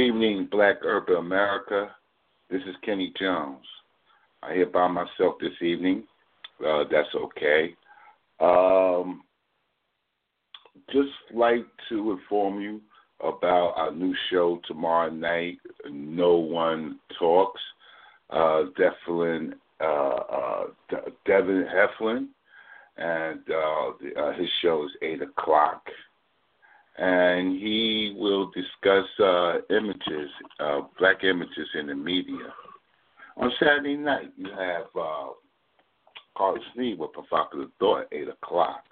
Evening, Black Urban America. This is Kenny Jones. I'm here by myself this evening. Uh, that's okay. Um, just like to inform you about our new show tomorrow night, No One Talks. Uh, Devlin, uh, uh, Devin Heflin, and uh, uh, his show is 8 o'clock. And he will discuss uh, images, uh, black images in the media. On Saturday night, you have uh, Carl Sneed with Provocative Thought 8 o'clock.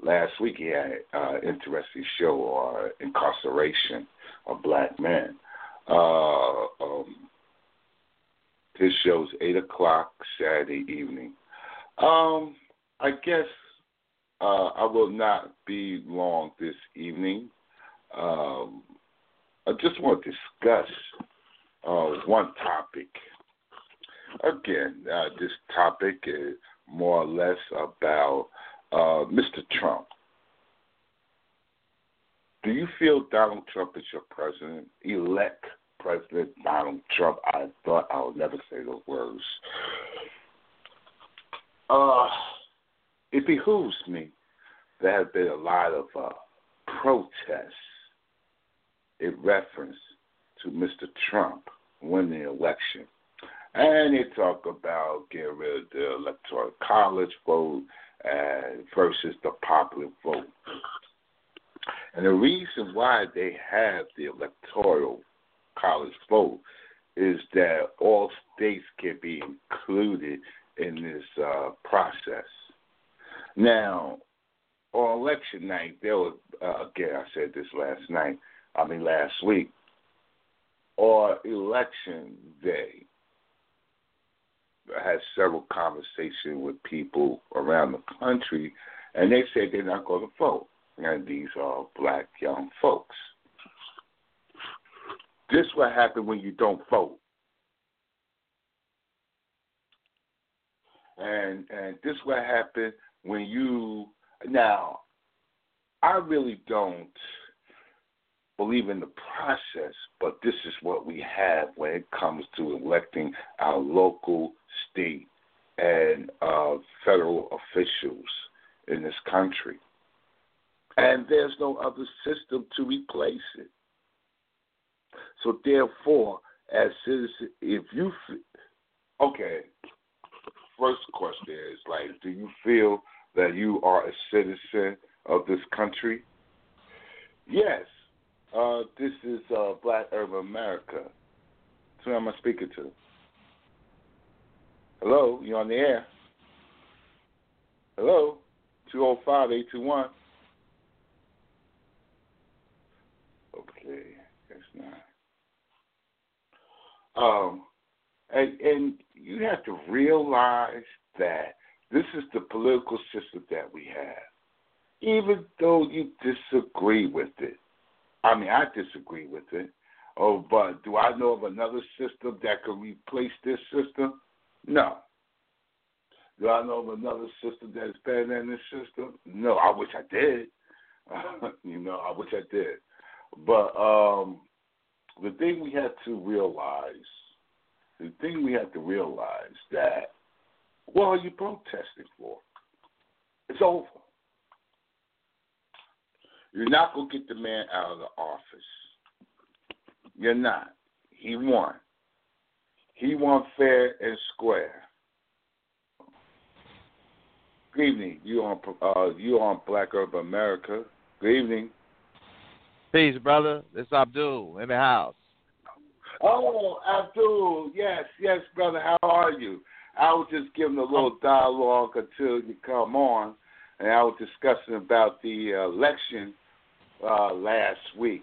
Last week he had an uh, interesting show on incarceration of black men. Uh, um, his show's 8 o'clock Saturday evening. Um, I guess uh, I will not be long this evening. Um, I just want to discuss uh, one topic. Again, uh, this topic is more or less about uh, Mr. Trump. Do you feel Donald Trump is your president, elect President Donald Trump? I thought I would never say those words. Uh, it behooves me. There have been a lot of uh, protests in reference to Mr. Trump winning the election. And they talk about getting rid of the electoral college vote and versus the popular vote. And the reason why they have the electoral college vote is that all states can be included in this uh, process. Now, on election night, there was, uh, again, I said this last night, I mean last week, or election day, I had several conversations with people around the country, and they said they're not going to vote. And these are black young folks. This is what happen when you don't vote. And and this what happened when you now I really don't believe in the process, but this is what we have when it comes to electing our local, state, and uh, federal officials in this country. And there's no other system to replace it. So therefore, as citizens, if you okay, first question is like, do you feel that you are a citizen of this country? Yes. Uh, this is uh, Black Urban America. That's Who am I speaking to? Hello, you're on the air? Hello, 205 821. Okay, that's not. Um, and, and you have to realize that this is the political system that we have. Even though you disagree with it, I mean, I disagree with it. Oh, but do I know of another system that could replace this system? No. Do I know of another system that is better than this system? No. I wish I did. you know, I wish I did. But um, the thing we have to realize, the thing we have to realize that, what are you protesting for? It's over. You're not going to get the man out of the office. You're not. He won. He won fair and square. Good evening. You on uh, you on Black Urban America. Good evening. Peace, brother. It's Abdul in the house. Oh, Abdul. Yes, yes, brother. How are you? I was just giving a little dialogue until you come on, and I was discussing about the election uh, last week.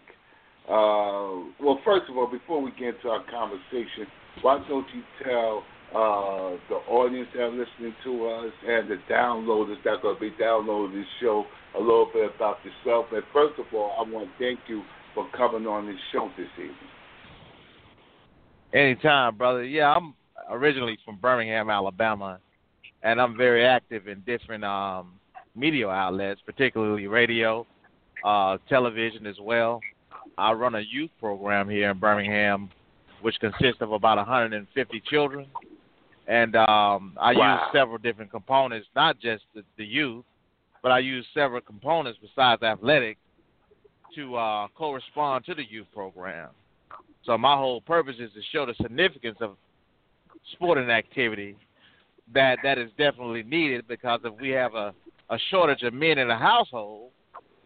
Uh, well, first of all, before we get into our conversation, why don't you tell uh, the audience that are listening to us and the downloaders that are going to be downloading this show a little bit about yourself? And first of all, I want to thank you for coming on this show this evening. Anytime, brother. Yeah, I'm originally from Birmingham, Alabama, and I'm very active in different um, media outlets, particularly radio, uh, television as well. I run a youth program here in Birmingham, which consists of about 150 children, and um, I wow. use several different components, not just the, the youth, but I use several components besides athletics to uh, correspond to the youth program. So my whole purpose is to show the significance of sporting activity that that is definitely needed because if we have a, a shortage of men in the household,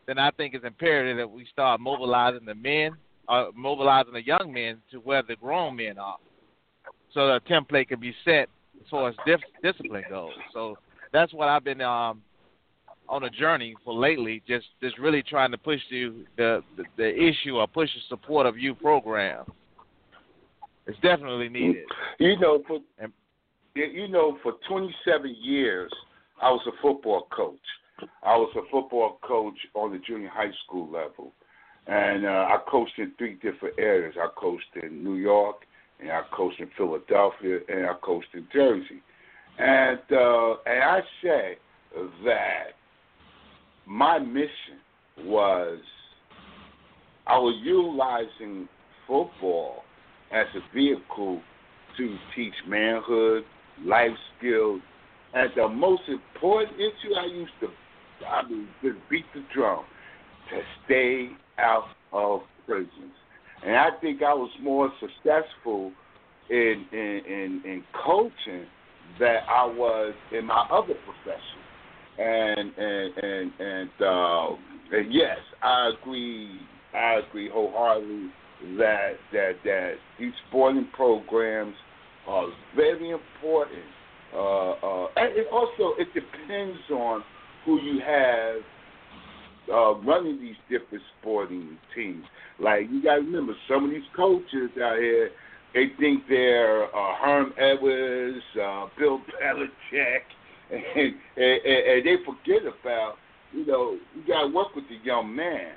then I think it's imperative that we start mobilizing the men, uh, mobilizing the young men to where the grown men are, so the template can be set as far as dif- discipline goes. So that's what I've been um, on a journey for lately, just just really trying to push the the, the, issue or push the support of youth programs. It's definitely needed. You know, for you know, for 27 years, I was a football coach. I was a football coach on the junior high school level, and uh, I coached in three different areas. I coached in New York, and I coached in Philadelphia, and I coached in Jersey. And uh, and I say that my mission was I was utilizing football as a vehicle to teach manhood, life skills, and the most important issue I used to, I mean, just beat the drum to stay out of prisons. And I think I was more successful in in in, in coaching than I was in my other profession. And and and and, uh, and yes, I agree. I agree wholeheartedly that that that these sporting programs are very important. Uh, uh, and it also it depends on who you have uh, running these different sporting teams. Like you got to remember, some of these coaches out here, they think they're uh, Herm Edwards, uh, Bill Belichick, and, and, and they forget about you know you got to work with the young man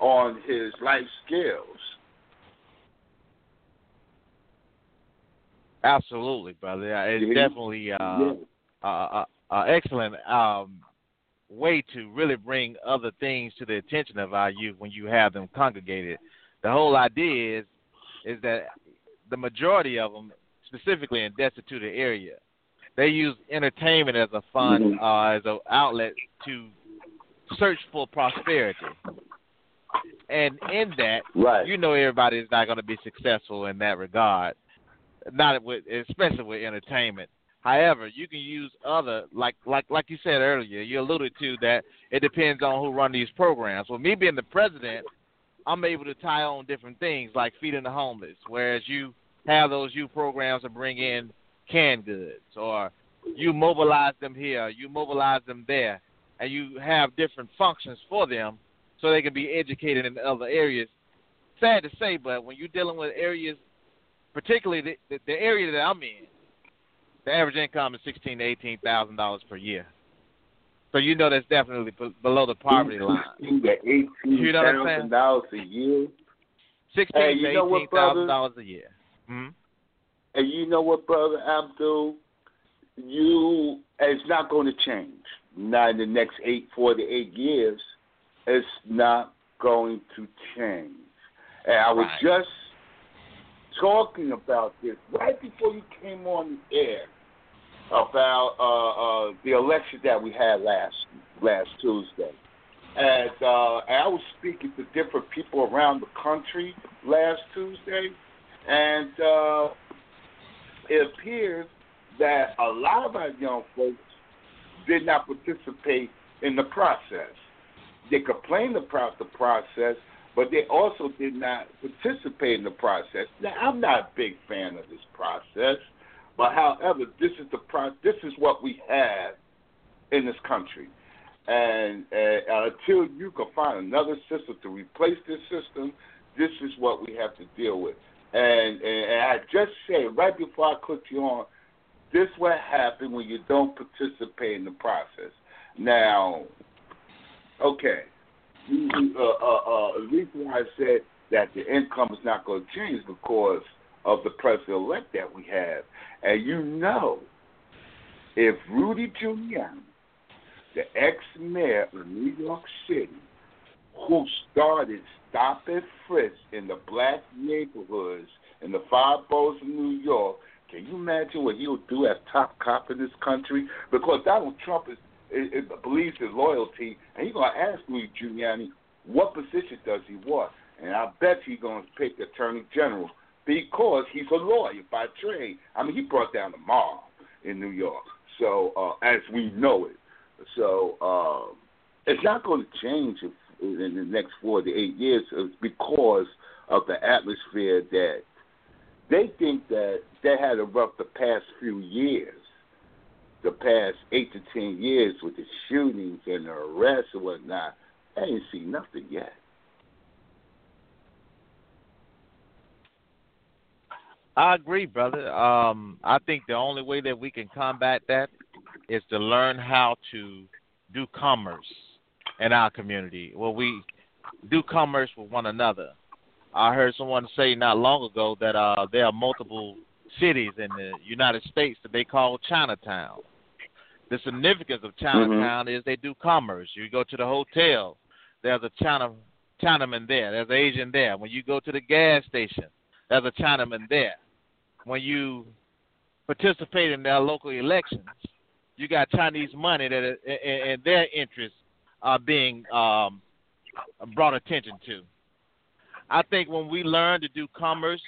on his life skills. Absolutely, brother. It's yeah. definitely uh, yeah. uh, uh, excellent um, way to really bring other things to the attention of our youth when you have them congregated. The whole idea is is that the majority of them, specifically in destitute area, they use entertainment as a fun mm-hmm. uh, as an outlet to search for prosperity. And in that, right. you know, everybody is not going to be successful in that regard not with especially with entertainment. However, you can use other like like like you said earlier. You alluded to that it depends on who run these programs. Well, me being the president, I'm able to tie on different things like feeding the homeless, whereas you have those youth programs to bring in canned goods, or you mobilize them here, you mobilize them there, and you have different functions for them so they can be educated in other areas. Sad to say, but when you're dealing with areas particularly the, the, the area that I'm in, the average income is sixteen to eighteen thousand dollars per year. So you know that's definitely b- below the poverty line. Sixteen to eighteen you know thousand dollars a year. Sixteen hey, to eighteen thousand dollars a year. Hmm? And you know what, brother Abdul? You it's not going to change. Not in the next eight, four to eight years. It's not going to change. And I was right. just talking about this right before you came on the air about uh, uh, the election that we had last last Tuesday. And, uh, I was speaking to different people around the country last Tuesday, and uh, it appears that a lot of our young folks did not participate in the process. They complained about the process, but they also did not participate in the process. Now, I'm not a big fan of this process, but however, this is the pro- this is what we have in this country, and uh, until you can find another system to replace this system, this is what we have to deal with. And, and, I just said right before I put you on, this what happens when you don't participate in the process. Now, okay, uh, uh, uh, the reason why I said that the income is not going to change because of the president elect that we have. And you know, if Rudy Giuliani, the ex mayor of New York City, who started stop and frisk in the black neighborhoods in the five boroughs of New York. Can you imagine what he'll do as top cop in this country? Because Donald Trump is, is, is believes his loyalty, and he's gonna ask Louis Giuliani what position does he want, and I bet he's gonna pick Attorney General because he's a lawyer by trade. I mean, he brought down the mob in New York, so uh, as we know it. So uh, it's not going to change if, in the next four to eight years because of the atmosphere that they think that they had a rough the past few years, the past eight to ten years with the shootings and the arrests and whatnot. They ain't seen nothing yet. I agree, brother. Um, I think the only way that we can combat that is to learn how to do commerce in our community, where we do commerce with one another. I heard someone say not long ago that uh, there are multiple cities in the United States that they call Chinatown. The significance of Chinatown mm-hmm. is they do commerce. You go to the hotel, there's a China Chinaman there. There's an Asian there. When you go to the gas station, there's a Chinaman there when you participate in their local elections, you got Chinese money that and their interests are being um, brought attention to. I think when we learn to do commerce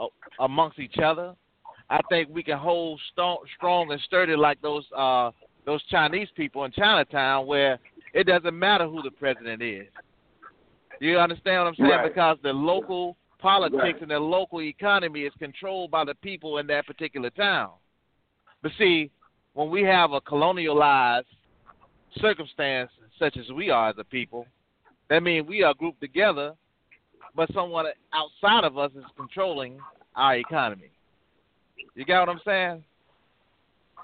uh, amongst each other, I think we can hold strong, strong and sturdy like those uh, those Chinese people in Chinatown, where it doesn't matter who the president is. You understand what I'm saying? Right. Because the local politics right. and the local economy is controlled by the people in that particular town. But see, when we have a colonialized circumstance such as we are as a people, that means we are grouped together, but someone outside of us is controlling our economy. You got what I'm saying?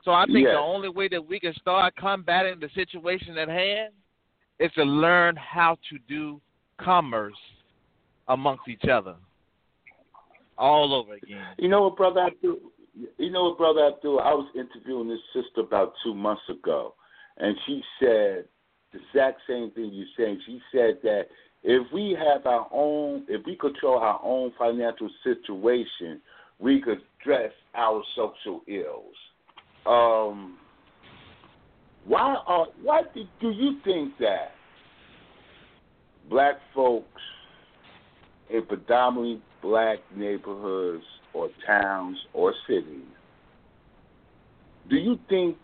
So I think yes. the only way that we can start combating the situation at hand is to learn how to do commerce amongst each other all over again. You know what, brother Abdul? You know what, brother Abdul? I was interviewing this sister about two months ago, and she said the exact same thing you're saying. She said that if we have our own, if we control our own financial situation, we could address our social ills. Um, why are why do, do you think that black folks in predominantly black neighborhoods or towns or cities, do you think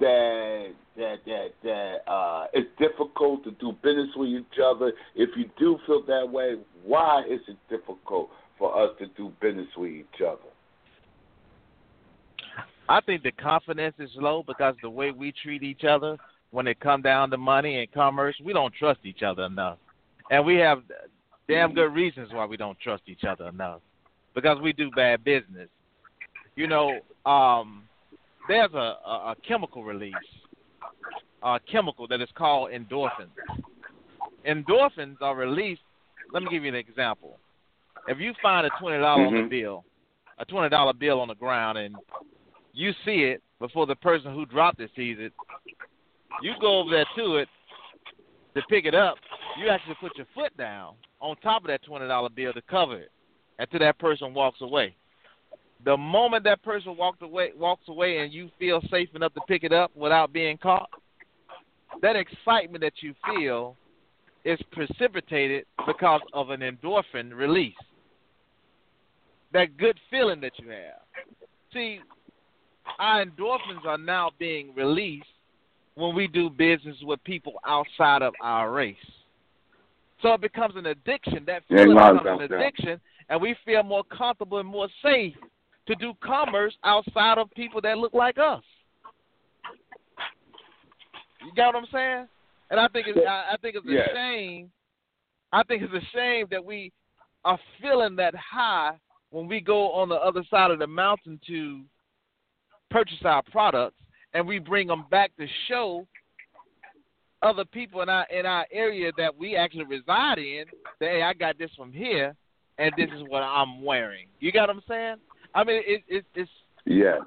that that that that uh, it's difficult to do business with each other? If you do feel that way, why is it difficult for us to do business with each other? I think the confidence is low because the way we treat each other when it come down to money and commerce, we don't trust each other enough, and we have damn good reasons why we don't trust each other enough because we do bad business. You know, um, there's a, a, a chemical release, a chemical that is called endorphins. Endorphins are released. Let me give you an example. If you find a twenty dollar mm-hmm. on the bill, a twenty dollar bill on the ground, and you see it before the person who dropped it sees it, you go over there to it to pick it up. You actually put your foot down on top of that twenty dollar bill to cover it until that person walks away. The moment that person walks away walks away and you feel safe enough to pick it up without being caught, that excitement that you feel is precipitated because of an endorphin release. That good feeling that you have. See, our endorphins are now being released when we do business with people outside of our race. So it becomes an addiction. That feeling yeah, becomes an addiction, and we feel more comfortable and more safe to do commerce outside of people that look like us. You got what I'm saying? And I think it's I, I think it's a yeah. shame. I think it's a shame that we are feeling that high when we go on the other side of the mountain to purchase our products, and we bring them back to show other people in our in our area that we actually reside in say, hey, I got this from here, and this is what I'm wearing. You got what I'm saying? I mean, it, it, it's yeah,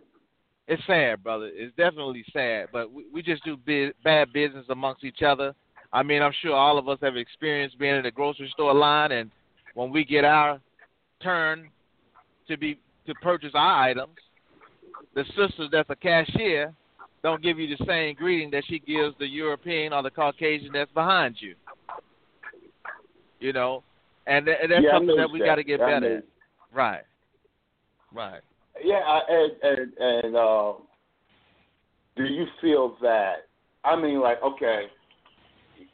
it's sad, brother. It's definitely sad, but we, we just do bad business amongst each other. I mean, I'm sure all of us have experienced being in the grocery store line, and when we get our turn to be to purchase our items, the sister that's a cashier don't give you the same greeting that she gives the European or the Caucasian that's behind you. You know, and, th- and that's yeah, something that we got to get I better at. Right. Right. Yeah, I, and and and uh, do you feel that? I mean, like, okay,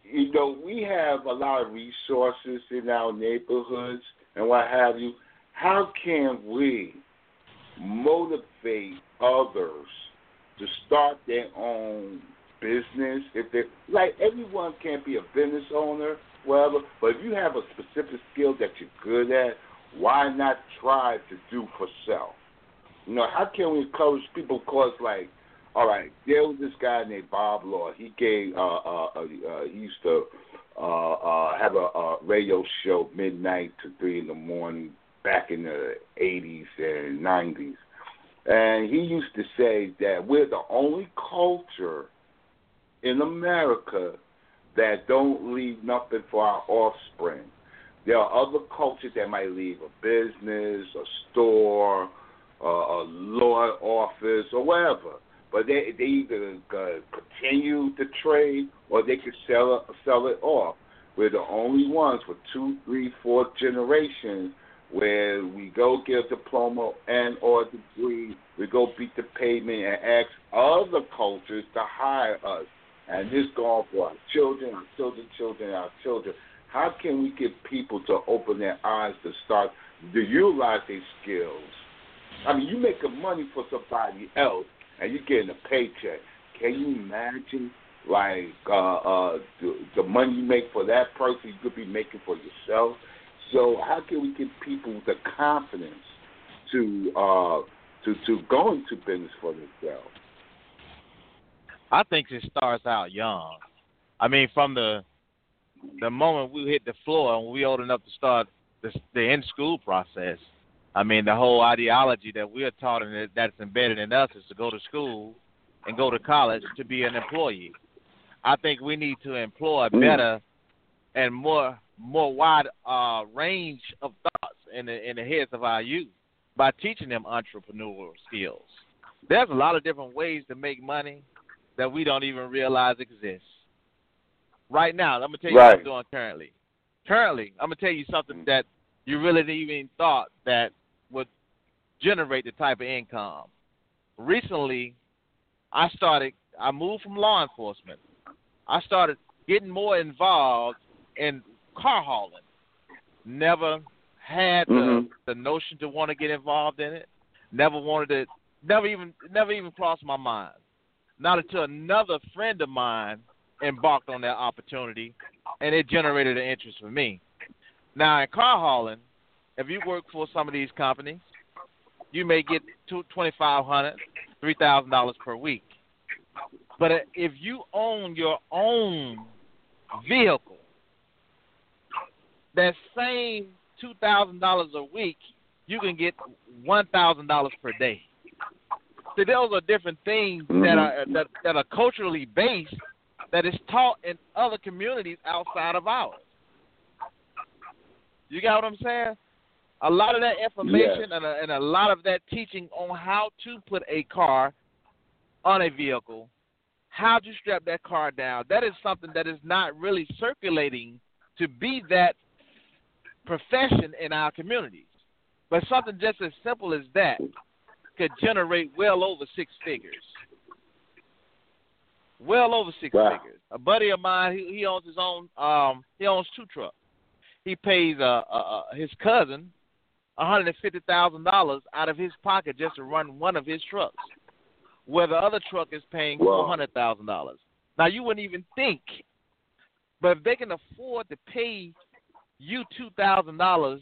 you know, we have a lot of resources in our neighborhoods and what have you. How can we motivate others to start their own business? If they like, everyone can't be a business owner, whatever. But if you have a specific skill that you're good at, why not try to do for self? You know, how can we encourage people? Cause like, all right, there was this guy named Bob Law. He gave, uh, uh, uh, uh he used to uh, uh, have a, a radio show midnight to three in the morning back in the 80s and 90s. And he used to say that we're the only culture in America that don't leave nothing for our offspring. There are other cultures that might leave a business, a store, uh, a law office, or whatever. But they they either continue the trade or they could sell it sell it off. We're the only ones for two, three, four generations where we go get a diploma and or degree, we go beat the pavement and ask other cultures to hire us. And this going for our children, our children, children, our children. How can we get people to open their eyes to start to utilize their skills? I mean, you making money for somebody else and you're getting a paycheck. Can you imagine, like, uh, uh, the, the money you make for that person, you could be making for yourself? So how can we give people the confidence to uh, to to go into business for themselves? I think it starts out young. I mean, from the the moment we hit the floor and we old enough to start the, the in school process. I mean, the whole ideology that we're taught and that's embedded in us is to go to school and go to college to be an employee. I think we need to employ mm. better and more more wide uh, range of thoughts in the in the heads of our youth by teaching them entrepreneurial skills. There's a lot of different ways to make money that we don't even realize exist. Right now, I'm gonna tell you right. what I'm doing currently. Currently, I'm gonna tell you something that you really didn't even thought that would generate the type of income. Recently, I started. I moved from law enforcement. I started getting more involved in car hauling. Never had the, mm-hmm. the notion to want to get involved in it. Never wanted to. Never even never even crossed my mind. Not until another friend of mine embarked on that opportunity, and it generated an interest for me. Now in car hauling, if you work for some of these companies, you may get two twenty five hundred, three thousand dollars per week. But if you own your own vehicle, that same two thousand dollars a week, you can get one thousand dollars per day. So those are different things mm-hmm. that are that, that are culturally based that is taught in other communities outside of ours. You got what I'm saying? A lot of that information yes. and, a, and a lot of that teaching on how to put a car on a vehicle, how to strap that car down, that is something that is not really circulating to be that profession in our communities. But something just as simple as that could generate well over six figures. Well over six wow. figures. A buddy of mine, he, he owns his own. Um, he owns two trucks. He pays uh, uh, uh his cousin one hundred and fifty thousand dollars out of his pocket just to run one of his trucks, where the other truck is paying four hundred thousand dollars. Now you wouldn't even think, but if they can afford to pay you two thousand dollars,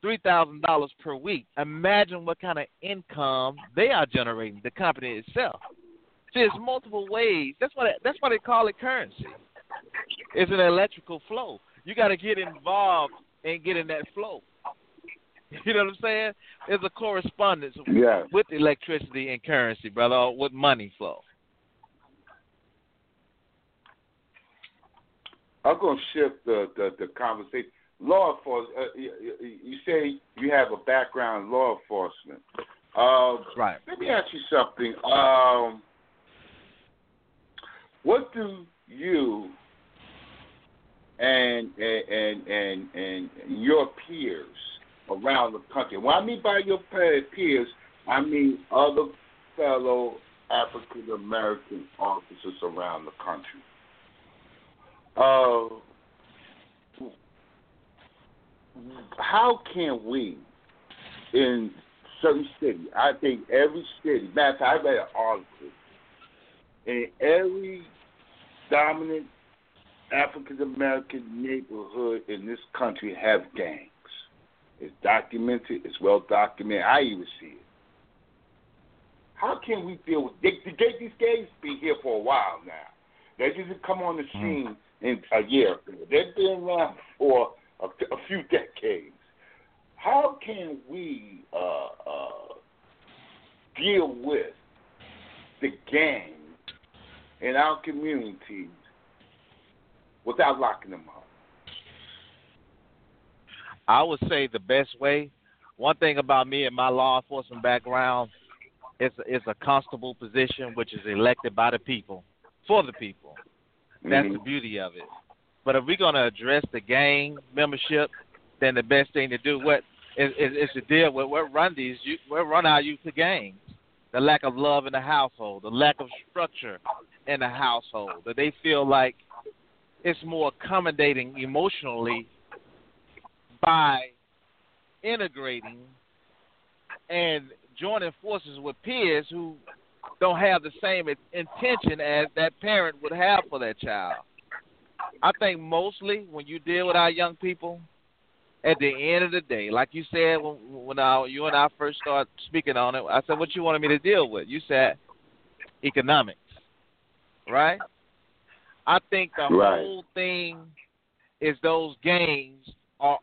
three thousand dollars per week. Imagine what kind of income they are generating. The company itself. See, there's multiple ways. That's why that's why they call it currency. It's an electrical flow. You got to get involved and get in that flow. You know what I'm saying? There's a correspondence with electricity and currency, brother, or with money flow. I'm going to shift the, the, the conversation. Law enforcement, uh, you, say you have a background in law enforcement. Uh, right. Let me ask you something. Um, what do you and and and and your peers around the country. What I mean by your peers, I mean other fellow African American officers around the country. Uh, how can we, in certain cities, I think every city, matter of fact, I read an article, in every dominant African American neighborhood in this country have gangs. It's documented. It's well documented. I even see it. How can we deal with they, they, these gangs? Be here for a while now. They didn't come on the hmm. scene in a year. They've been around for a, a few decades. How can we uh, uh, deal with the gangs in our communities without locking them up? I would say the best way. One thing about me and my law enforcement background, it's a, it's a constable position which is elected by the people for the people. That's mm-hmm. the beauty of it. But if we're gonna address the gang membership, then the best thing to do what is, is, is to deal with what run these what run our youth to gangs. The lack of love in the household, the lack of structure in the household. That they feel like it's more accommodating emotionally by integrating and joining forces with peers who don't have the same intention as that parent would have for that child. I think mostly when you deal with our young people, at the end of the day, like you said when, when I, you and I first started speaking on it, I said, "What you wanted me to deal with?" You said economics, right? I think the right. whole thing is those gains are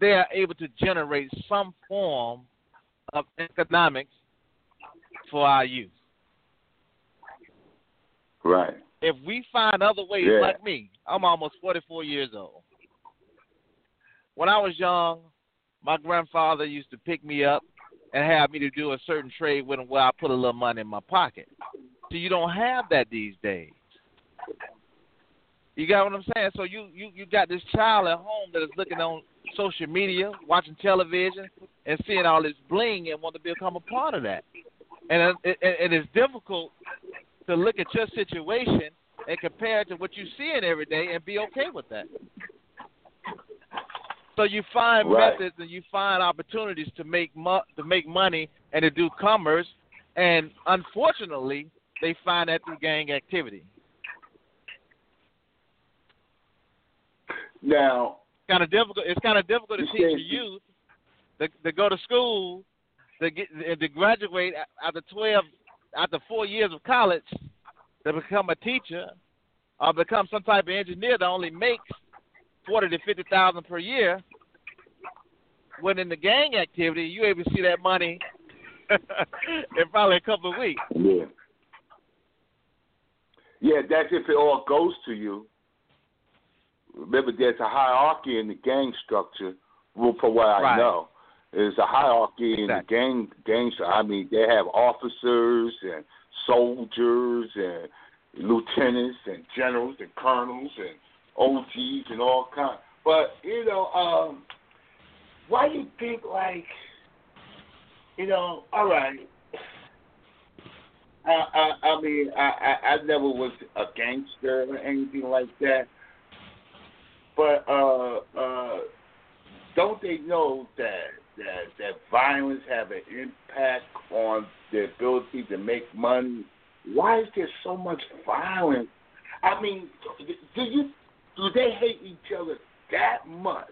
they are able to generate some form of economics for our youth. Right. If we find other ways, yeah. like me, I'm almost 44 years old. When I was young, my grandfather used to pick me up and have me to do a certain trade with him where I put a little money in my pocket. So you don't have that these days. You got what I'm saying? So you you you got this child at home that is looking on social media, watching television, and seeing all this bling and want to become a part of that. And it, it, it is difficult to look at your situation and compare it to what you're seeing every day and be okay with that. So you find right. methods and you find opportunities to make mo- to make money and to do commerce, and unfortunately, they find that through gang activity. Now, kind of difficult. It's kind of difficult to teach the youth to, to go to school to get to graduate after twelve after four years of college to become a teacher or become some type of engineer that only makes forty to fifty thousand per year. When in the gang activity, you able to see that money in probably a couple of weeks. Yeah. Yeah, that's if it all goes to you remember there's a hierarchy in the gang structure. Well, for what right. I know, there's a hierarchy in exactly. the gang gang. I mean, they have officers and soldiers and lieutenants and generals and colonels and OGs and all kinds. But you know, um, why do you think like, you know, all right. I, I, I mean, I, I, I never was a gangster or anything like that. But uh, uh, don't they know that that that violence have an impact on their ability to make money? Why is there so much violence? I mean, do you do they hate each other that much?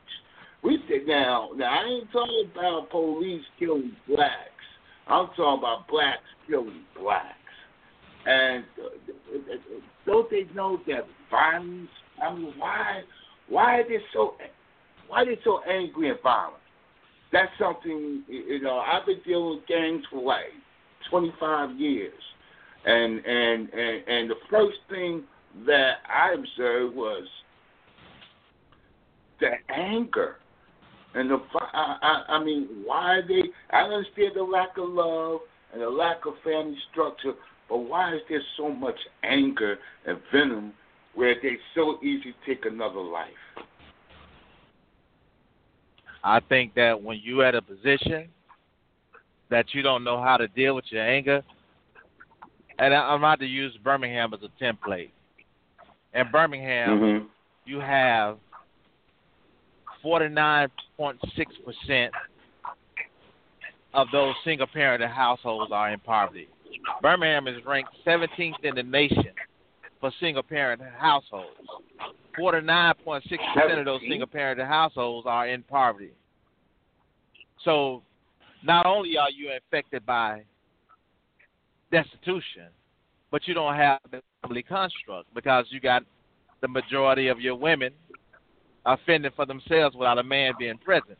We say now, now I ain't talking about police killing blacks. I'm talking about blacks killing blacks. And uh, don't they know that violence? I mean, why why are they so why are they so angry and violent? That's something you know. I've been dealing with gangs for like 25 years, and and and and the first thing that I observed was the anger and the I, I, I mean, why they? I understand the lack of love and the lack of family structure, but why is there so much anger and venom where they so easy take another life? I think that when you're at a position that you don't know how to deal with your anger, and I'm about to use Birmingham as a template. In Birmingham, mm-hmm. you have 49.6% of those single parent households are in poverty. Birmingham is ranked 17th in the nation for single parent households. 49.6% of those single parent households are in poverty. So not only are you affected by destitution, but you don't have the family construct because you got the majority of your women offending for themselves without a man being present.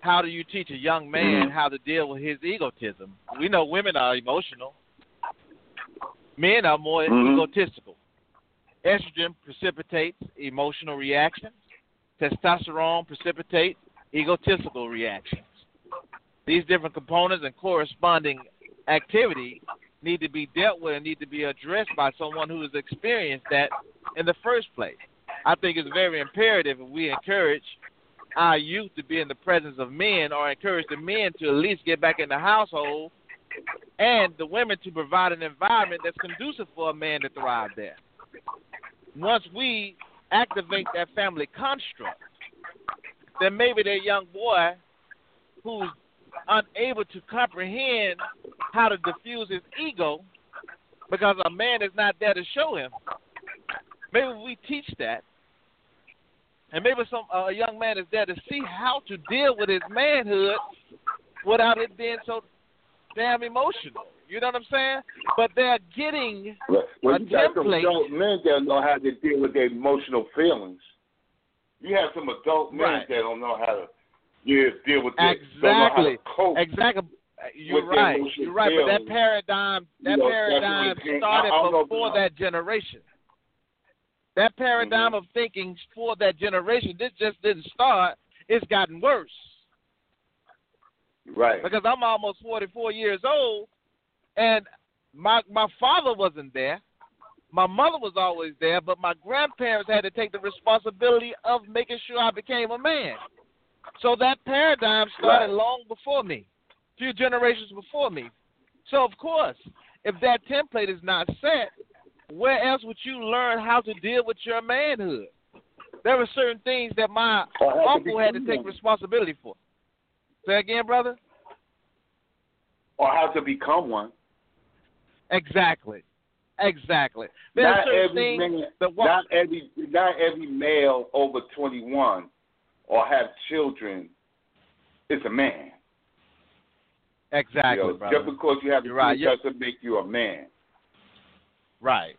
How do you teach a young man how to deal with his egotism? We know women are emotional. Men are more mm-hmm. egotistical. Estrogen precipitates emotional reactions. Testosterone precipitates egotistical reactions. These different components and corresponding activity need to be dealt with and need to be addressed by someone who has experienced that in the first place. I think it's very imperative if we encourage our youth to be in the presence of men or encourage the men to at least get back in the household and the women to provide an environment that's conducive for a man to thrive there. Once we activate that family construct, then maybe that young boy who's unable to comprehend how to diffuse his ego because a man is not there to show him. Maybe we teach that, and maybe some uh, a young man is there to see how to deal with his manhood without it being so damn emotional. You know what I'm saying? But they're getting well, a you got template. Some adult men that know how to deal with their emotional feelings. You have some adult men right. that don't know how to yeah, deal with this. Exactly. Exactly. You're right. You're right. But that paradigm, that you know, paradigm started before that generation. That paradigm mm-hmm. of thinking for that generation, this just didn't start. It's gotten worse. Right. Because I'm almost 44 years old, and my my father wasn't there. My mother was always there, but my grandparents had to take the responsibility of making sure I became a man. So that paradigm started long before me, a few generations before me. So of course, if that template is not set, where else would you learn how to deal with your manhood? There were certain things that my uncle had to take responsibility for. Say again, brother. Or how to become one. Exactly. Exactly. There not every man, not every not every male over twenty one or have children is a man. Exactly, you know. Just because you have You're right. doesn't make you a man. Right.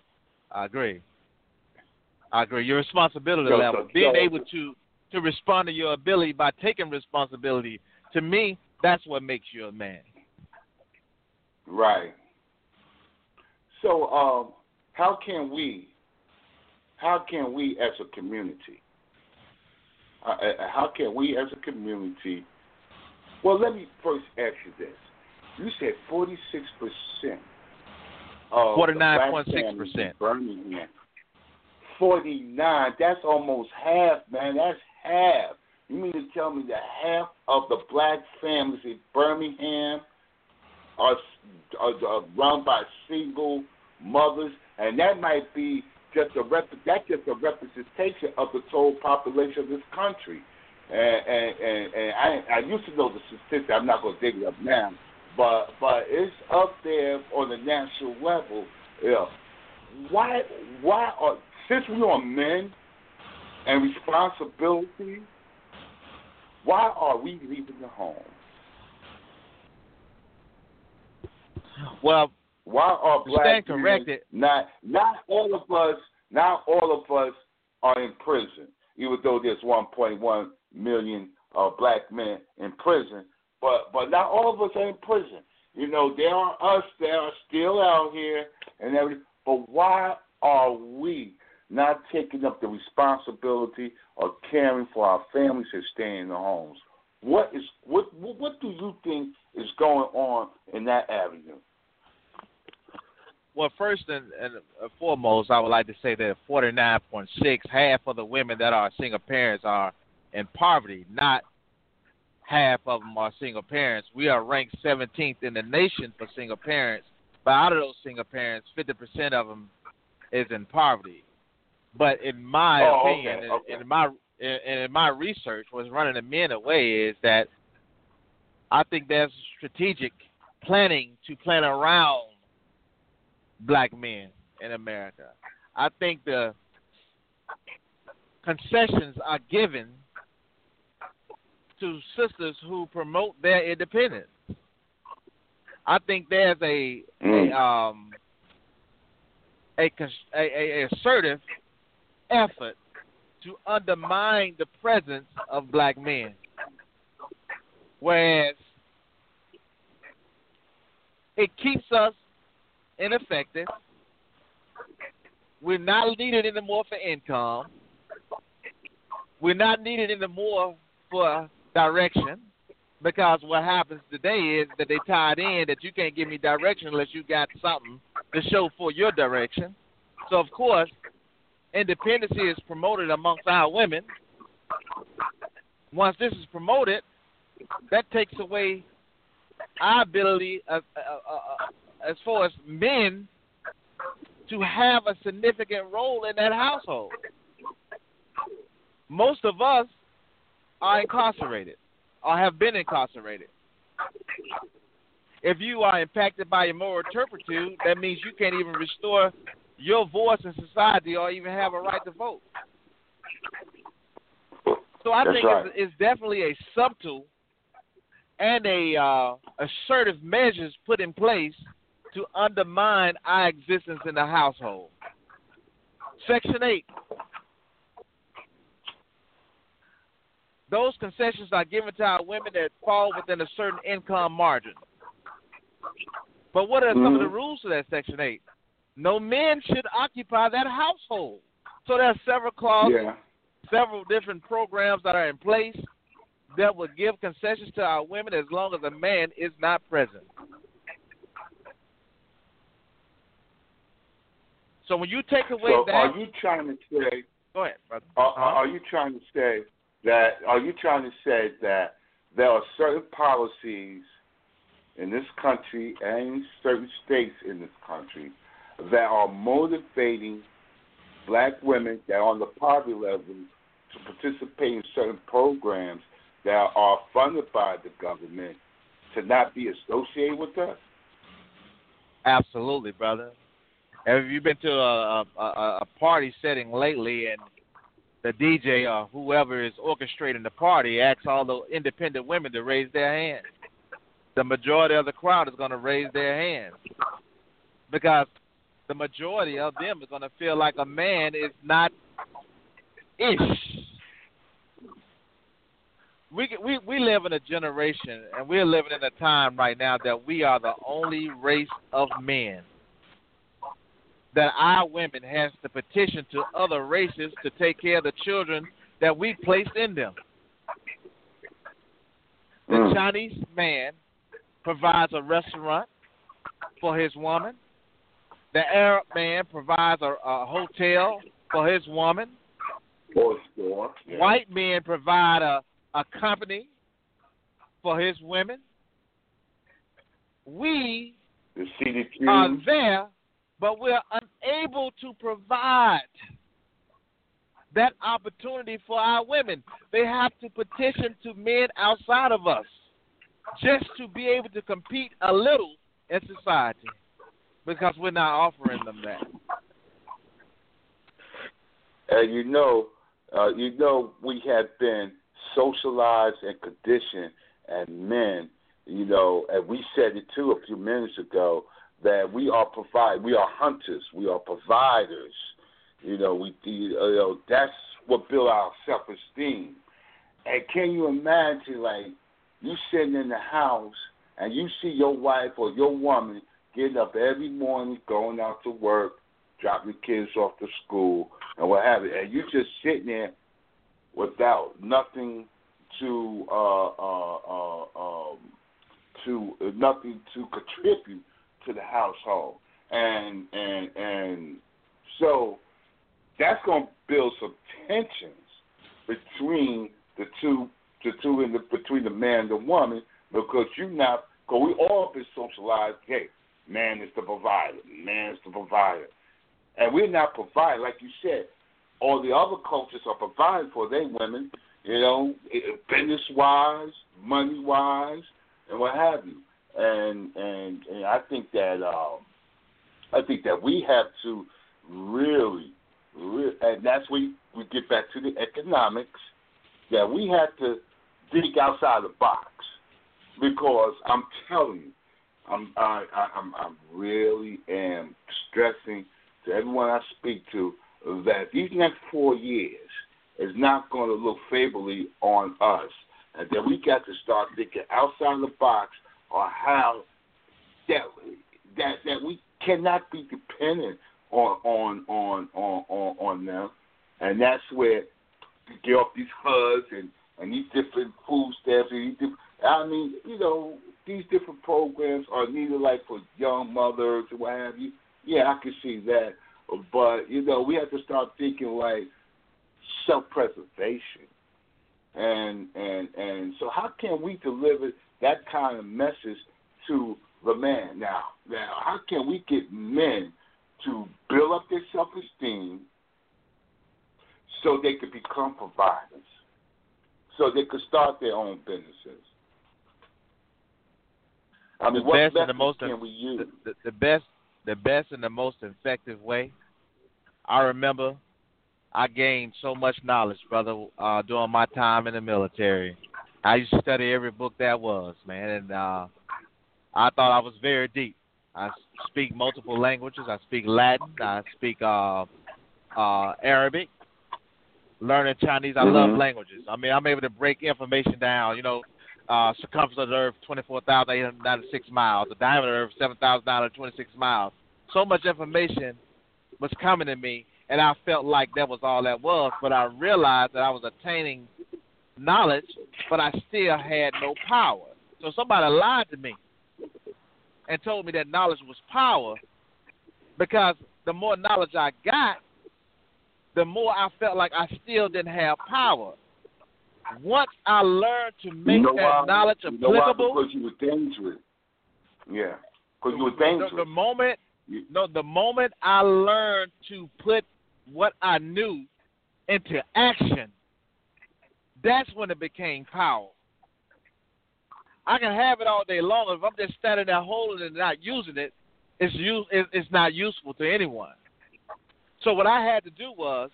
I agree. I agree. Your responsibility so, level, so, being so, able to to respond to your ability by taking responsibility, to me, that's what makes you a man. Right. So, um, how can we, how can we as a community, uh, uh how can we as a community, well, let me first ask you this. You said 46% Forty nine point six percent. Birmingham. Forty nine. That's almost half, man. That's half. You mean to tell me that half of the black families in Birmingham are, are, are run by single mothers, and that might be just a rep- that's just a representation of the total population of this country. And and and, and I I used to know the statistics. I'm not going to dig it up now but but it's up there on the national level. Yeah. Why why are since we are men and responsibility, why are we leaving the home? Well, why are black stand corrected. not not all of us not all of us are in prison, even though there's 1.1 million uh, black men in prison. But but not all of us are in prison. You know, there are us that are still out here and everything. But why are we not taking up the responsibility of caring for our families and staying in the homes. What is what what do you think is going on in that avenue? Well, first and, and foremost, I would like to say that 49.6, half of the women that are single parents are in poverty, not half of them are single parents. We are ranked 17th in the nation for single parents, but out of those single parents, 50% of them is in poverty. But in my oh, opinion, okay, okay. In, in my in, in my research, what's running the men away is that I think there's strategic planning to plan around black men in America. I think the concessions are given to sisters who promote their independence. I think there's a, mm. a um a, a, a assertive effort to undermine the presence of black men. Whereas it keeps us ineffective. We're not needed anymore for income. We're not needed anymore for direction because what happens today is that they tied in that you can't give me direction unless you got something to show for your direction. So of course, independency is promoted amongst our women. Once this is promoted, that takes away our ability, uh, uh, uh, uh, as far as men, to have a significant role in that household. Most of us are incarcerated or have been incarcerated. If you are impacted by your moral turpitude, that means you can't even restore your voice in society or even have a right to vote. So I That's think right. it's, it's, definitely a subtle and a uh, assertive measures put in place to undermine our existence in the household. Section 8. Those concessions are given to our women that fall within a certain income margin. But what are some mm-hmm. of the rules to that Section 8? No men should occupy that household. So there are several clauses, yeah. several different programs that are in place that will give concessions to our women as long as a man is not present. So when you take away so that, are you trying to say? Go ahead, brother. Are, are you trying to say that? Are you trying to say that there are certain policies in this country and certain states in this country that are motivating black women that are on the poverty level to participate in certain programs that are funded by the government to not be associated with us? Absolutely, brother. Have you been to a, a, a party setting lately and the DJ or whoever is orchestrating the party asks all the independent women to raise their hands? The majority of the crowd is going to raise their hands because the majority of them is going to feel like a man is not ish. We we we live in a generation, and we're living in a time right now that we are the only race of men. That our women has to petition to other races to take care of the children that we placed in them. The mm. Chinese man provides a restaurant for his woman. The Arab man provides a, a hotel for his woman. Or store. Yeah. White men provide a, a company for his women. We the are there, but we're unable to provide that opportunity for our women. They have to petition to men outside of us just to be able to compete a little in society because we're not offering them that. And you know, uh, you know, we have been socialized and conditioned as men. You know, and we said it too a few minutes ago that we are provide, we are hunters, we are providers. You know, we, you know, that's what build our self esteem. And can you imagine, like, you sitting in the house and you see your wife or your woman getting up every morning, going out to work, dropping kids off to school, and what have you. And you just sitting there without nothing to uh, uh, uh, um, to nothing to contribute to the household, and and and so that's going to build some tensions between the two, the two in the between the man and the woman because you not because we all been socialized. Hey, man is the provider, man is the provider, and we're not providing like you said. All the other cultures are providing for their women, you know, business wise, money wise, and what have you. And and and I think that um, I think that we have to really, really and that's where we get back to the economics that we have to think outside the box. Because I'm telling you, I'm I, I I'm I really am stressing to everyone I speak to that these next four years is not going to look favorably on us, and that we got to start thinking outside the box on how that that that we cannot be dependent on on on on on, on them, and that's where you get off these HUDs and and these different food stamps and these different, I mean, you know, these different programs are needed like for young mothers or what have you. Yeah, I can see that, but you know, we have to start thinking like self-preservation, and and and so how can we deliver that kind of message to the man now? Now, how can we get men to build up their self esteem so they could become providers, so they could start their own businesses. I mean, the what best and the most can we use? The, the, the best, the best and the most effective way. I remember I gained so much knowledge, brother, uh, during my time in the military. I used to study every book that was, man, and uh, I thought I was very deep. I speak multiple languages. I speak Latin. I speak uh, uh, Arabic. Learning Chinese. I mm-hmm. love languages. I mean, I'm able to break information down. You know, uh, circumference of the Earth 24,896 miles. The diameter of the Earth 7,926 miles. So much information was coming to me, and I felt like that was all that was. But I realized that I was attaining knowledge, but I still had no power. So somebody lied to me and told me that knowledge was power because the more knowledge I got, the more I felt like I still didn't have power. Once I learned to make you know that why? knowledge you applicable, know why? because you were dangerous. Yeah, because you were dangerous. The, the moment, you, no, the moment I learned to put what I knew into action, that's when it became power. I can have it all day long. If I'm just standing there holding it and not using it, it's use, it's not useful to anyone. So what I had to do was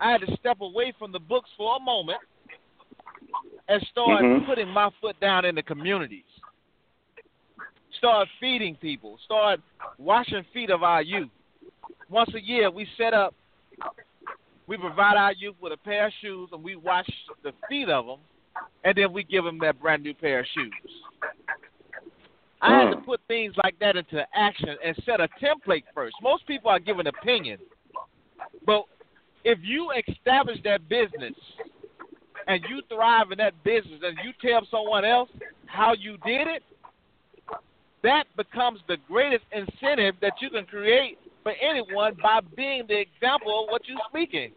I had to step away from the books for a moment and start mm-hmm. putting my foot down in the communities. Start feeding people. Start washing feet of our youth. Once a year, we set up. We provide our youth with a pair of shoes, and we wash the feet of them and then we give them that brand new pair of shoes. I had to mm. put things like that into action and set a template first. Most people are giving opinion, but if you establish that business and you thrive in that business and you tell someone else how you did it, that becomes the greatest incentive that you can create for anyone by being the example of what you're speaking.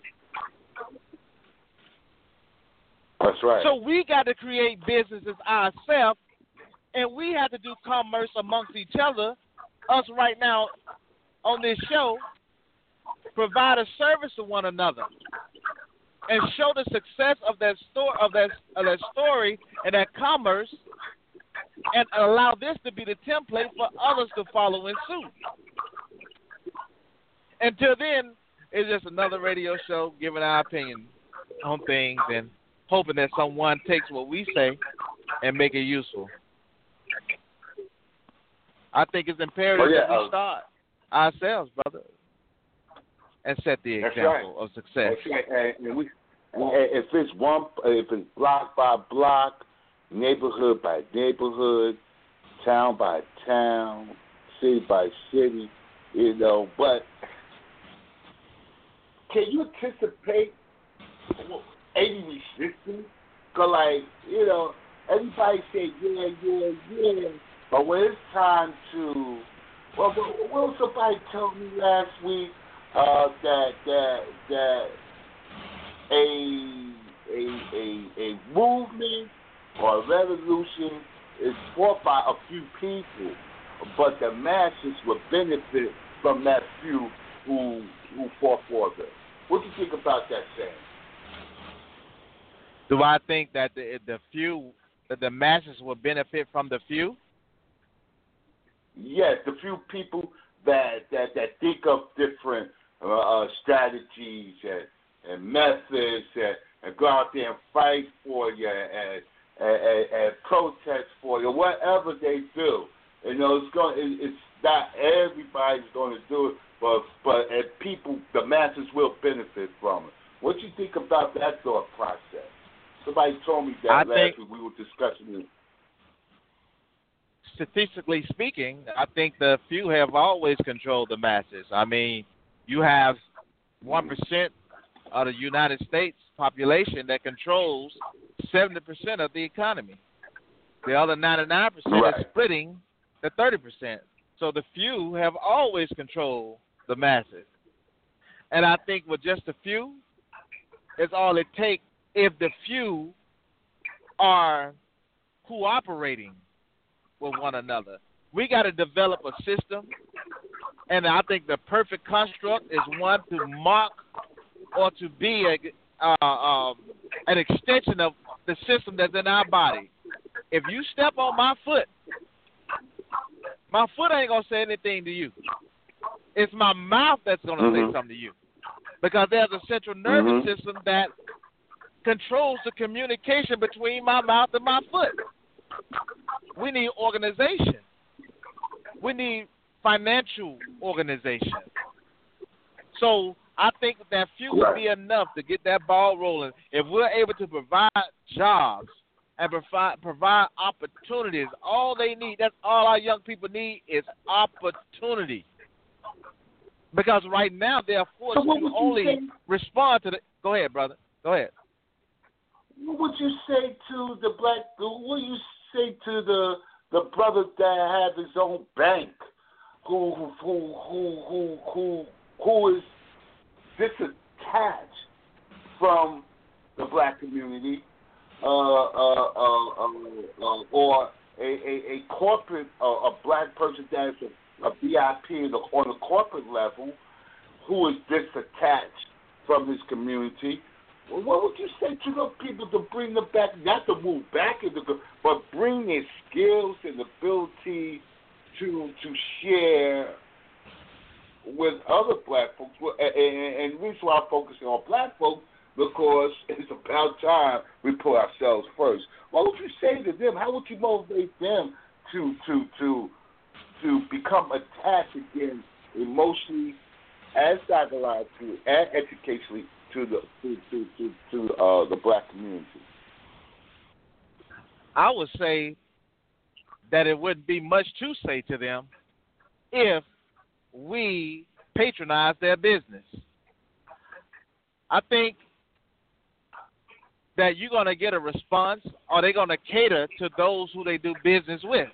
That's right. So we got to create businesses ourselves, and we have to do commerce amongst each other. Us right now on this show, provide a service to one another, and show the success of that story of that of that story and that commerce, and allow this to be the template for others to follow in suit. Until then, it's just another radio show giving our opinion on things and hoping that someone takes what we say and make it useful. I think it's imperative oh, yeah, that we uh, start ourselves, brother, and set the example right. of success. Right. And we, if it's one, if it's block by block, neighborhood by neighborhood, town by town, city by city, you know. But can you anticipate any resistance? Cause like you know, everybody say yeah, yeah, yeah, but when it's time to, well, what somebody told me last week uh, that that that a a a a movement or a revolution is fought by a few people, but the masses will benefit from that few who who fought for them. What do you think about that saying? Do I think that the the few the masses will benefit from the few? Yes, the few people that that that think of different uh, uh, strategies and, and methods and, and go out there and fight for you and and, and, and protest for you, whatever they do. You know, it's going. It's not everybody's going to do it, but but and people, the masses will benefit from it. What do you think about that thought process? Somebody told me that I last think, week. We were discussing it. Statistically speaking, I think the few have always controlled the masses. I mean, you have one percent of the United States population that controls seventy percent of the economy. The other ninety nine percent is splitting the thirty percent. So the few have always controlled the masses. And I think with just a few, it's all it takes if the few are cooperating with one another. We got to develop a system, and I think the perfect construct is one to mark or to be a, uh, um, an extension of the system that's in our body. If you step on my foot, my foot ain't gonna say anything to you. It's my mouth that's gonna Mhm. say something to you, because there's a central nervous Mhm. system that controls the communication between my mouth and my foot. We need organization. We need financial organization. So I think that few would be enough to get that ball rolling. If we're able to provide jobs and provide provide opportunities, all they need, that's all our young people need is opportunity. Because right now they are forced So to only say? respond to the go ahead, brother. Go ahead. What would you say to the black? What do you say to the the brother that has his own bank, who who who who who who, who is disattached from the black community, uh, uh, uh, uh, uh, or a, a, a corporate, a black person that is a, a VIP on the corporate level, who is disattached from his community. Well, what would you say to those people to bring them back, not to move back into, but bring their skills and ability to to share with other black folks? And, and, and the reason why I'm focusing on black folks because it's about time we put ourselves first. What would you say to them? How would you motivate them to to to to become attached again emotionally and psychologically and educationally to the to to to, to uh, the black community. I would say that it wouldn't be much to say to them if we patronize their business. I think that you're going to get a response or they're going to cater to those who they do business with.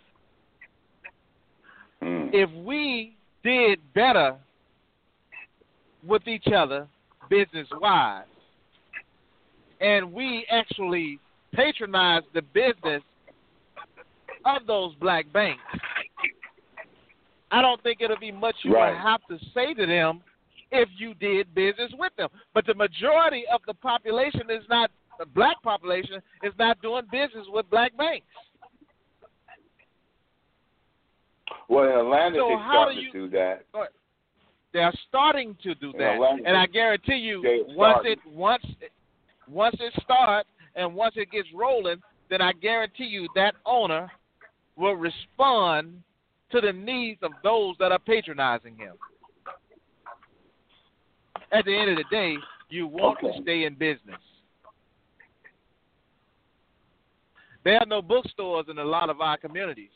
Mm. If we did better with each other business wise and we actually patronize the business of those black banks, I don't think it'll be much you Right. would have to say to them if you did business with them. But the majority of the population is not the black population is not doing business with black banks. Well, in Atlanta, So they how starting you- to do that. They are starting to do In that, Atlanta, and I guarantee you, once it once once it starts and once it gets rolling, then I guarantee you that owner will respond to the needs of those that are patronizing him. At the end of the day, you want Okay. to stay in business. There are no bookstores in a lot of our communities.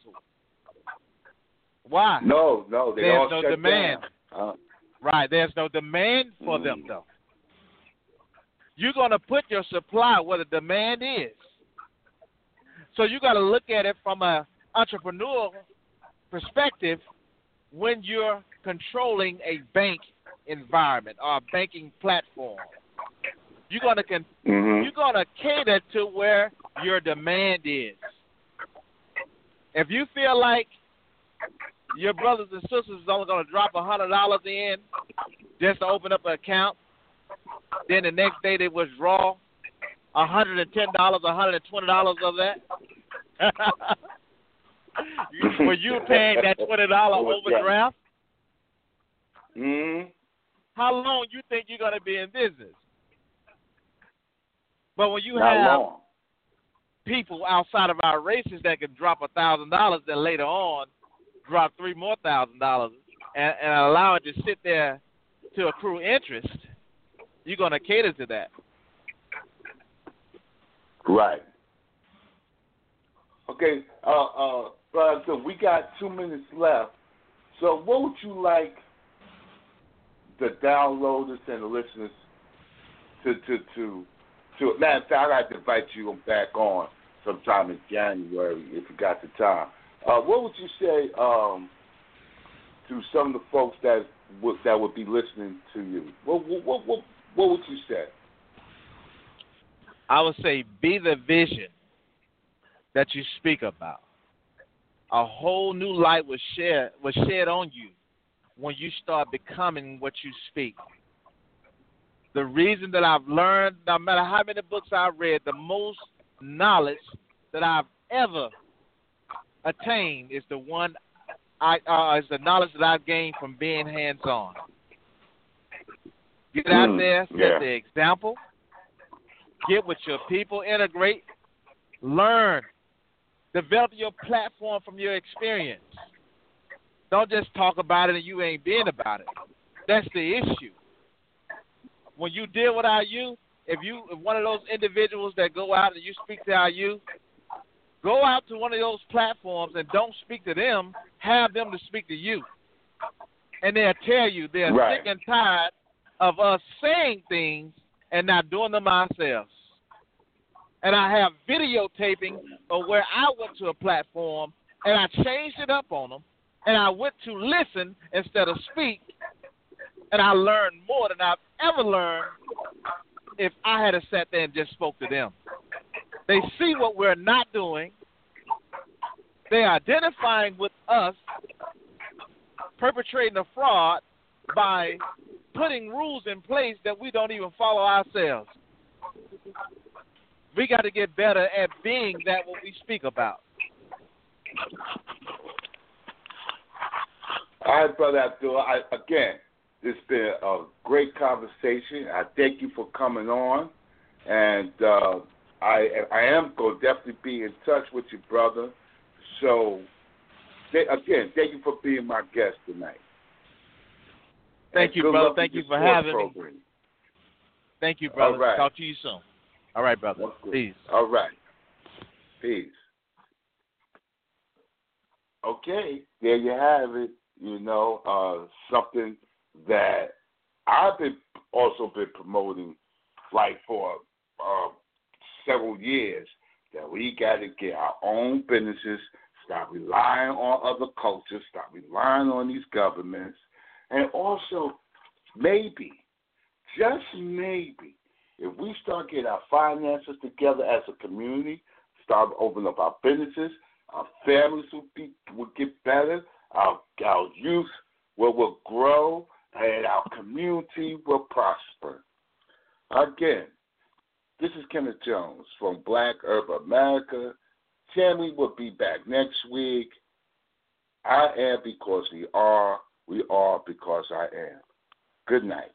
Why? No, no, they There's all no shut demand. down. Uh, Right. There's no demand for them Mm. though. you're going to put your supply where the demand is. So you got to look at it from a entrepreneurial perspective when you're controlling a bank environment or a banking platform. You're gonna con- mm-hmm. you're gonna cater to where your demand is. If you feel like your brothers and sisters is only gonna drop a hundred dollars in just to open up an account, then the next day they withdraw a hundred and ten dollars, a hundred and twenty dollars of that. Were you paying that twenty dollar overdraft? Mm-hmm. How long you think you're gonna be in business? But when you Not have long. people outside of our races that can drop a thousand dollars, then later on drop three more thousand dollars, and, and allow it to sit there to accrue interest, you're gonna cater to that. Right. Okay, uh, uh, but so we got two minutes left. So, what would you like the downloaders and the listeners to to to to? Matter of fact, I'd like to invite you back on sometime in January if you got the time. Uh, what would you say um, to some of the folks that would that would be listening to you? What what what what, what would you say? I would say be the vision that you speak about. A whole new light was shed was shed on you when you start becoming what you speak. The reason that I've learned, no matter how many books I've read, the most knowledge that I've ever attained is the one I uh, is the knowledge that I've gained from being hands on. Get out Mm, there, set yeah. the example, get with your people, integrate, learn, develop your platform from your experience. Don't just talk about it and you ain't being about it. That's the issue. When you deal with our youth, if you if one of those individuals that go out and you speak to our youth, go out to one of those platforms and don't speak to them, have them to speak to you. And they'll tell you they're Right. sick and tired of us saying things and not doing them ourselves. And I have videotaping of where I went to a platform and I changed it up on them and I went to listen instead of speak and I learned more than I've ever learned if I had sat there and just spoke to them. They see what we're not doing. They're identifying with us perpetrating a fraud by putting rules in place that we don't even follow ourselves. We got to get better at being that what we speak about. All right, brother Abdul. I, again, it's been a great conversation. I thank you for coming on, and uh, I I am going to definitely be in touch with you, brother. So, th- again, thank you for being my guest tonight. Thank And you, brother. Thank you for having me. Thank you, brother. Right. Talk to you soon. All right, brother. Peace. All right. Peace. Okay, there you have it. You know, uh, something that I've been also been promoting, like for uh, several years, that we got to get our own businesses, stop relying on other cultures, stop relying on these governments, and also maybe, just maybe, if we start getting our finances together as a community, start opening up our businesses, our families will be will get better, our our youth will will grow, and our community will prosper. Again, this is Kenneth Jones from Black Urban America. Tammy will be back next week. I am because we are. We are because I am. Good night.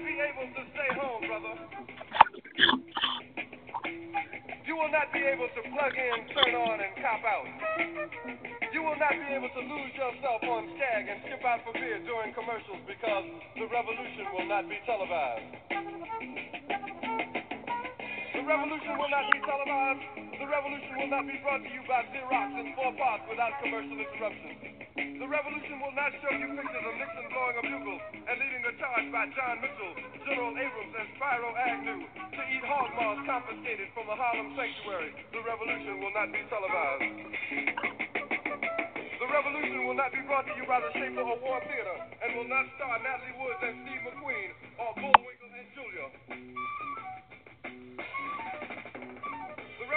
Not be able to stay home, brother. You will not be able to plug in, turn on, and cop out. You will not be able to lose yourself on Skag and skip out for beer during commercials because the revolution will not be televised. The revolution will not be televised. The revolution will not be brought to you by Xerox and four parts without commercial interruption. The revolution will not show you pictures of Nixon blowing a bugle and leading a charge by John Mitchell, General Abrams, and Spiro Agnew to eat hog maws confiscated from a Harlem sanctuary. The revolution will not be televised. The revolution will not be brought to you by the Schaefer Award Theater and will not star Natalie Woods and Steve McQueen or Bullwinkle and Julia.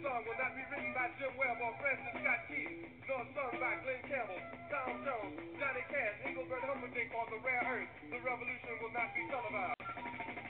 Song will not be written by Jim Webb or Francis Scott Key, nor sung by Glen Campbell, Tom Jones, Johnny Cash, Engelbert Humperdinck, or The Rare Earth. The revolution will not be televised.